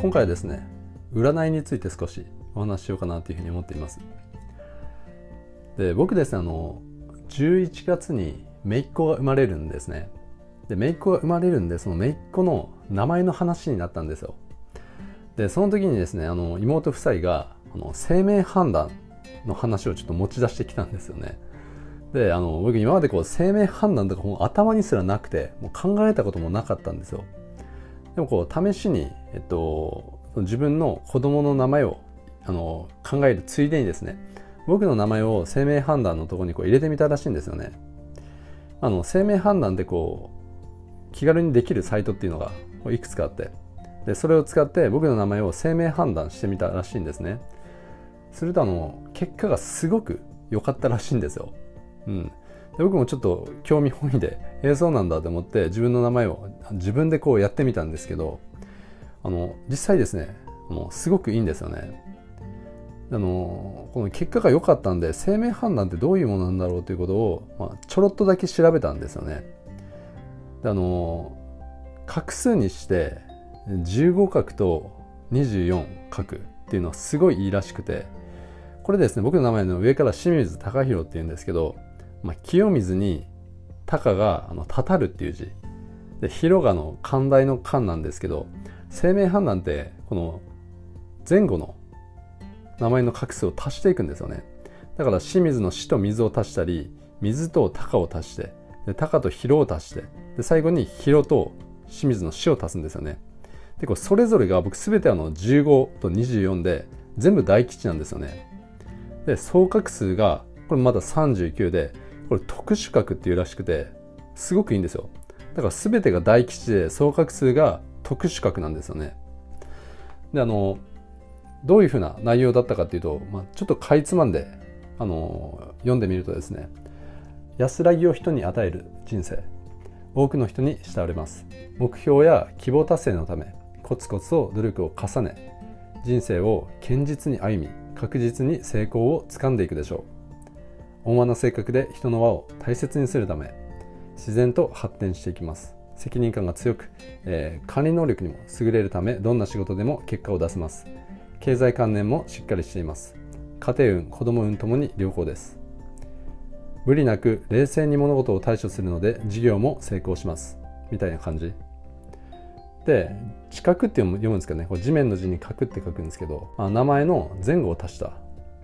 今回はですね占いについて少しお話ししようかなというふうに思っています。で僕ですねあの11月に姪っ子が生まれるんですね。で姪っ子が生まれるんでその姪っ子の名前の話になったんですよ。でその時にですねあの妹夫妻があの生命判断の話をちょっと持ち出してきたんですよね。であの僕今までこう生命判断とかもう頭にすらなくてもう考えたこともなかったんですよ。でもこう試しに、えっと、自分の子供の名前をあの考えるついでにですね僕の名前を生命判断のとこにこう入れてみたらしいんですよね。あの生命判断でこう気軽にできるサイトっていうのがいくつかあってでそれを使って僕の名前を生命判断してみたらしいんですね。するとあの結果がすごく良かったらしいんですよ。うん、で僕もちょっと興味本位で えー、そうなんだと思って自分の名前を自分でこうやってみたんですけどあの実際ですねあのすごくいいんですよね。あのこの結果が良かったんで生命判断ってどういうものなんだろうということを、まあ、ちょろっとだけ調べたんですよね。であの画数にして15画と24画っていうのはすごいいいらしくてこれですね僕の名前の上から清水隆弘っていうんですけどまあ、清水に鷹があのたたるっていう字。で広がの寛大の寛なんですけど生命判断ってこの前後の名前の画数を足していくんですよね。だから清水の死と水を足したり水と鷹を足してで鷹と広を足してで最後に広と清水の死を足すんですよね。でこれそれぞれが僕全てあの15と24で全部大吉なんですよね。で総画数がこれまだ39でこれ特殊角っていうらしくてすごくいいんですよ。だから全てが大吉で総画数が特殊角なんですよね。であのどういうふうな内容だったかっていうと、まあ、ちょっとかいつまんであの読んでみるとですね安らぎを人に与える人生。多くの人に慕われます。目標や希望達成のためコツコツと努力を重ね人生を堅実に歩み確実に成功をつかんでいくでしょう。温和な性格で人の輪を大切にするため自然と発展していきます。責任感が強く、えー、管理能力にも優れるためどんな仕事でも結果を出せます。経済観念もしっかりしています。家庭運子供運ともに良好です。無理なく冷静に物事を対処するので事業も成功します。みたいな感じ。で知覚って読むんですけどね。こ地面の字に角って書くんですけど、まあ、名前の前後を足した、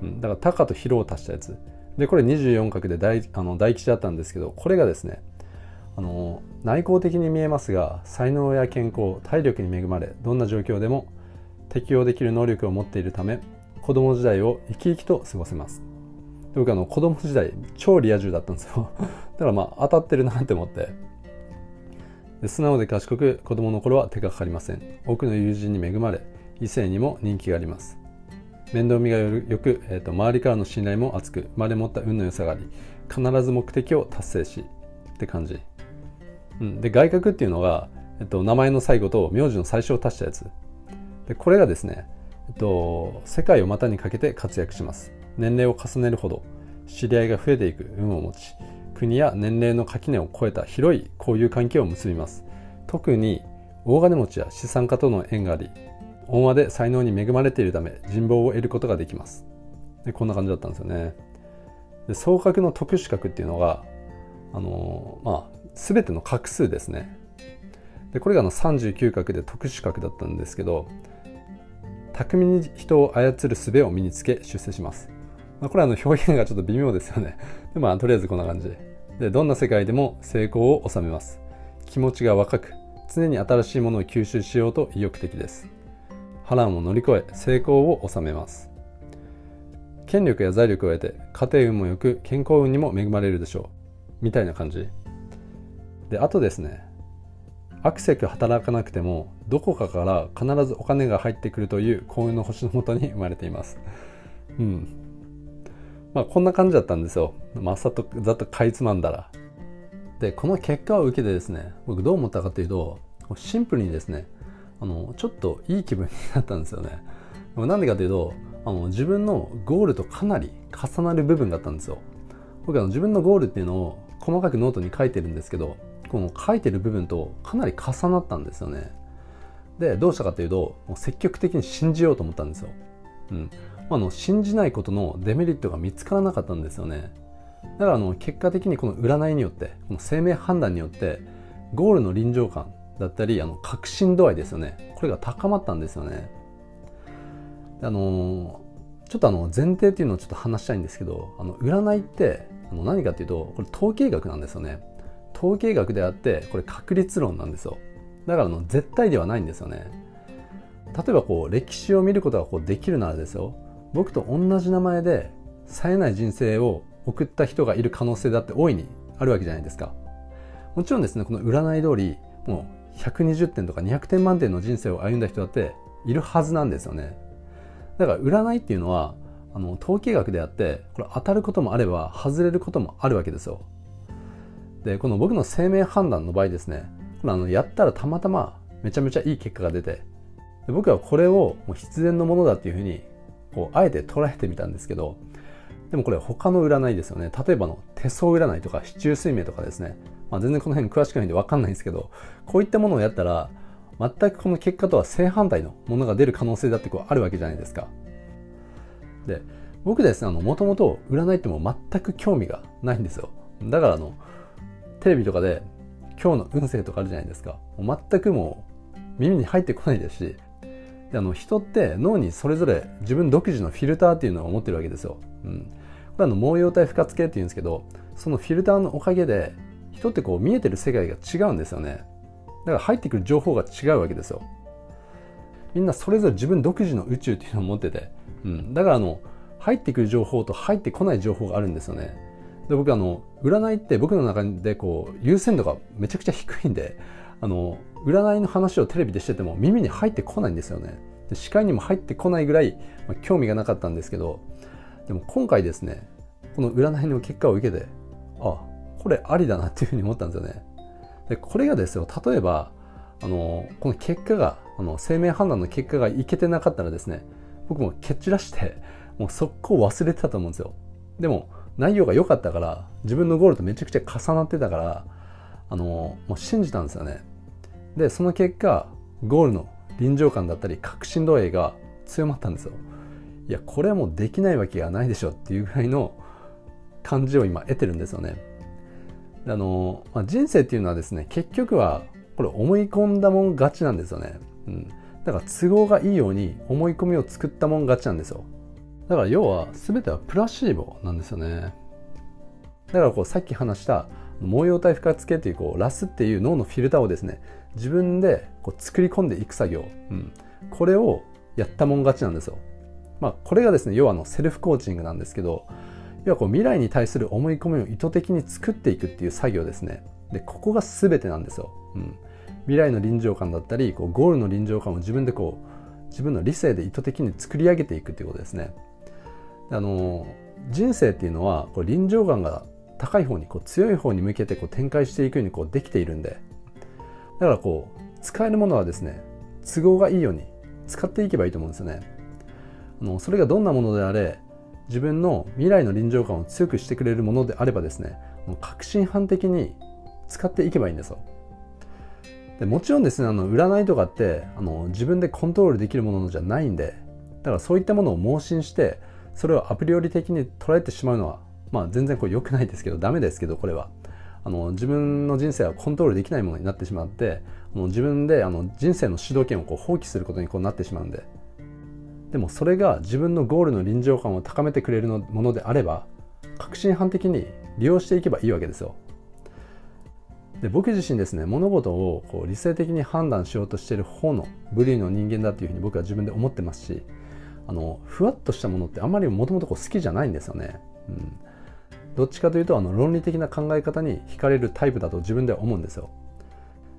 うん、だから高と広を足したやつ。で、これ24角で大あの大吉だったんですけど、これがですね、あの内向的に見えますが、才能や健康、体力に恵まれ、どんな状況でも適応できる能力を持っているため、子供時代を生き生きと過ごせます。僕あの子供時代超リア充だったんですよ。だからまあ当たってるなって思って。で素直で賢く子供の頃は手がかかりません。多くの友人に恵まれ異性にも人気があります。面倒見がよく、えーと、周りからの信頼も厚く生まれ持った運の良さがあり必ず目的を達成しって感じ、うん、で外角っていうのが、えっと、名前の最後と名字の最初を足したやつ。でこれがですね、えっと、世界を股にかけて活躍します。年齢を重ねるほど知り合いが増えていく運を持ち国や年齢の垣根を越えた広い交友関係を結びます。特に大金持ちや資産家との縁があり温和で才能に恵まれているため人望を得ることができます。でこんな感じだったんですよね。で総角の特殊角っていうのがあのまあ全ての画数ですね。でこれがあの39画で特殊角だったんですけど巧みに人を操る術を身につけ出世します、まあ、これはあの表現がちょっと微妙ですよね。でまあとりあえずこんな感じ。でどんな世界でも成功を収めます。気持ちが若く常に新しいものを吸収しようと意欲的です。波乱を乗り越え成功を収めます。権力や財力を得て家庭運も良く健康運にも恵まれるでしょう。みたいな感じ。であとですねアクセク働かなくてもどこかから必ずお金が入ってくるという幸運の星のもとに生まれています。うん。まあこんな感じだったんですよ。まあさとざっとかいつまんだら。でこの結果を受けてですね僕どう思ったかというとシンプルにですねあのちょっといい気分になったんですよね。なんでかというとあの自分のゴールとかなり重なる部分だったんですよ。僕は自分のゴールっていうのを細かくノートに書いてるんですけどこの書いてる部分とかなり重なったんですよね。でどうしたかというともう積極的に信じようと思ったんですよ、うんあの信じないことのデメリットが見つからなかったんですよねだからあの結果的にこの占いによってこの生命判断によってゴールの臨場感だったりあの確信度合いですよね。これが高まったんですよね。あのちょっとあの前提っていうのをちょっと話したいんですけどあの占いってあの何かっていうとこれ統計学なんですよね。統計学であってこれ確率論なんですよ。だからあの絶対ではないんですよね。例えばこう歴史を見ることがこうできるならですよ。僕と同じ名前で冴えない人生を送った人がいる可能性だって大いにあるわけじゃないですか。もちろんですねこの占い通りもう120点とか200点満点の人生を歩んだ人だっているはずなんですよね。だから占いっていうのはあの統計学であってこれ当たることもあれば外れることもあるわけですよ。でこの僕の生命判断の場合ですねこれあのやったらたまたまめちゃめちゃいい結果が出てで僕はこれをもう必然のものだっていうふうにこうあえて捉えてみたんですけどでもこれ他の占いですよね。例えばの手相占いとか市中水明とかですね、まあ、全然この辺詳しくないんで分かんないんですけどこういったものをやったら全くこの結果とは正反対のものが出る可能性だってこうあるわけじゃないですか。で僕ですねもともと占いっても全く興味がないんですよ。だからあのテレビとかで今日の運勢とかあるじゃないですか。全くもう耳に入ってこないですし。であの人って脳にそれぞれ自分独自のフィルターっていうのを持ってるわけですよ、うん、これあの毛様体不活系っていうんですけどそのフィルターのおかげで人ってこう見えてる世界が違うんですよね。だから入ってくる情報が違うわけですよ。みんなそれぞれ自分独自の宇宙っていうのを持ってて、うん、だからあの入ってくる情報と入ってこない情報があるんですよね。で僕あの占いって僕の中でこう優先度がめちゃくちゃ低いんであの占いの話をテレビでしてても耳に入ってこないんですよね。で視界にも入ってこないぐらい、まあ、興味がなかったんですけどでも今回ですねこの占いの結果を受けてあこれありだなっていうふうに思ったんですよね。でこれがですよ例えばあのこの結果があの生命判断の結果がいけてなかったらですね僕も蹴散らしてもう速攻忘れてたと思うんですよ。でも内容が良かったから自分のゴールとめちゃくちゃ重なってたからあのもう信じたんですよね。でその結果ゴールの臨場感だったり確信度合いが強まったんですよ。いやこれはもうできないわけがないでしょっていうぐらいの感じを今得てるんですよね。あの、まあ、人生っていうのはですね結局はこれ思い込んだもん勝ちなんですよね、うん、だから都合がいいように思い込みを作ったもん勝ちなんですよ。だから要は全てはプラシーボなんですよね。だからこうさっき話した毛様体不活系っていうこうラスっていう脳のフィルターをですね自分でこう作り込んでいく作業、うん、これをやったもん勝ちなんですよ。まあ、これがですね要はのセルフコーチングなんですけど要はこう未来に対する思い込みを意図的に作っていくっていう作業ですね。でここが全てなんですよ。うん、未来の臨場感だったりこうゴールの臨場感を自分でこう自分の理性で意図的に作り上げていくっていうことですね。あの人生っていうのはこう臨場感が高い方にこう強い方に向けてこう展開していくようにこうできているんでだからこう使えるものはですね都合がいいように使っていけばいいと思うんですよねあのそれがどんなものであれ自分の未来の臨場感を強くしてくれるものであればですねもう革新犯的に使っていけばいいんですよ。でもちろんですねあの占いとかってあの自分でコントロールできるものじゃないんでだからそういったものを盲信してそれをアプリより的に捉えてしまうのはまあ全然これ良くないですけどダメですけどこれは。あの自分の人生はコントロールできないものになってしまってあの自分であの人生の主導権をこう放棄することにこうなってしまうんででもそれが自分のゴールの臨場感を高めてくれるものであれば革新犯的に利用していけばいいわけですよ。で僕自身ですね物事をこう理性的に判断しようとしている方の部類の人間だっていうふうに僕は自分で思ってますしあのふわっとしたものってあんまりもともと好きじゃないんですよね、うん、どっちかというとあの論理的な考え方に惹かれるタイプだと自分では思うんですよ。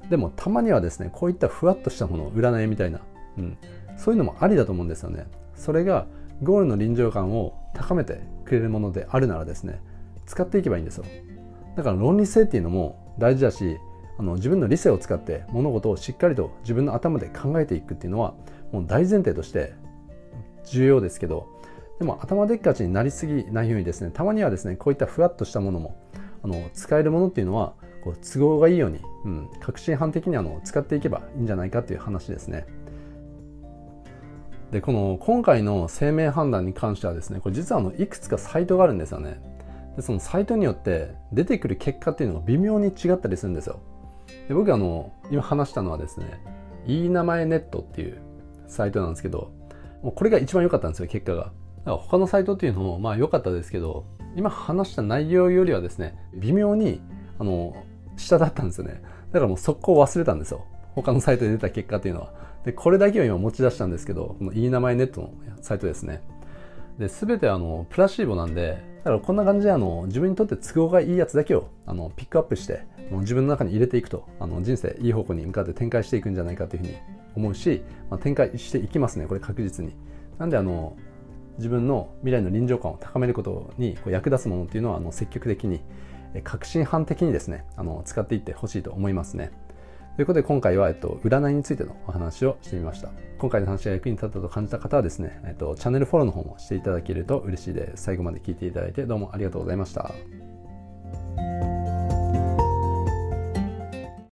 でもたまにはですねこういったふわっとしたもの占いみたいな、うん、そういうのもありだと思うんですよねそれがゴールの臨場感を高めてくれるものであるならですね使っていけばいいんですよだから論理性っていうのも大事だしあの自分の理性を使って物事をしっかりと自分の頭で考えていくっていうのはもう大前提として重要ですけどでも頭でっかちになりすぎないようにですねたまにはですねこういったふわっとしたものもあの使えるものっていうのはこう都合がいいように、うん、革新犯的にあの使っていけばいいんじゃないかという話ですね。でこの今回の生命判断に関してはですねこれ実はあのいくつかサイトがあるんですよね。でそのサイトによって出てくる結果っていうのが微妙に違ったりするんですよ。で僕あの今話したのはですねいい名前ネットっていうサイトなんですけどもうこれが一番良かったんですよ結果が。だから他のサイトっていうのもまあ良かったですけど今話した内容よりはですね微妙にあの下だったんですよね。だからもう速攻忘れたんですよ。他のサイトで出た結果っていうのは。でこれだけを今持ち出したんですけどこのいい名前ネットのサイトですね。で全てあのプラシーボなんでだからこんな感じであの自分にとって都合がいいやつだけをあのピックアップして自分の中に入れていくとあの人生いい方向に向かって展開していくんじゃないかというふうに思うし、まあ、展開していきますねこれ確実に。なんであの自分の未来の臨場感を高めることにこう役立つものっていうのはあの積極的に革新犯的にですねあの使っていってほしいと思いますね。ということで今回は、えっと、占いについてのお話をしてみました。今回の話が役に立ったと感じた方はですね、えっと、チャンネルフォローの方もしていただけると嬉しいです。最後まで聞いていただいてどうもありがとうございました。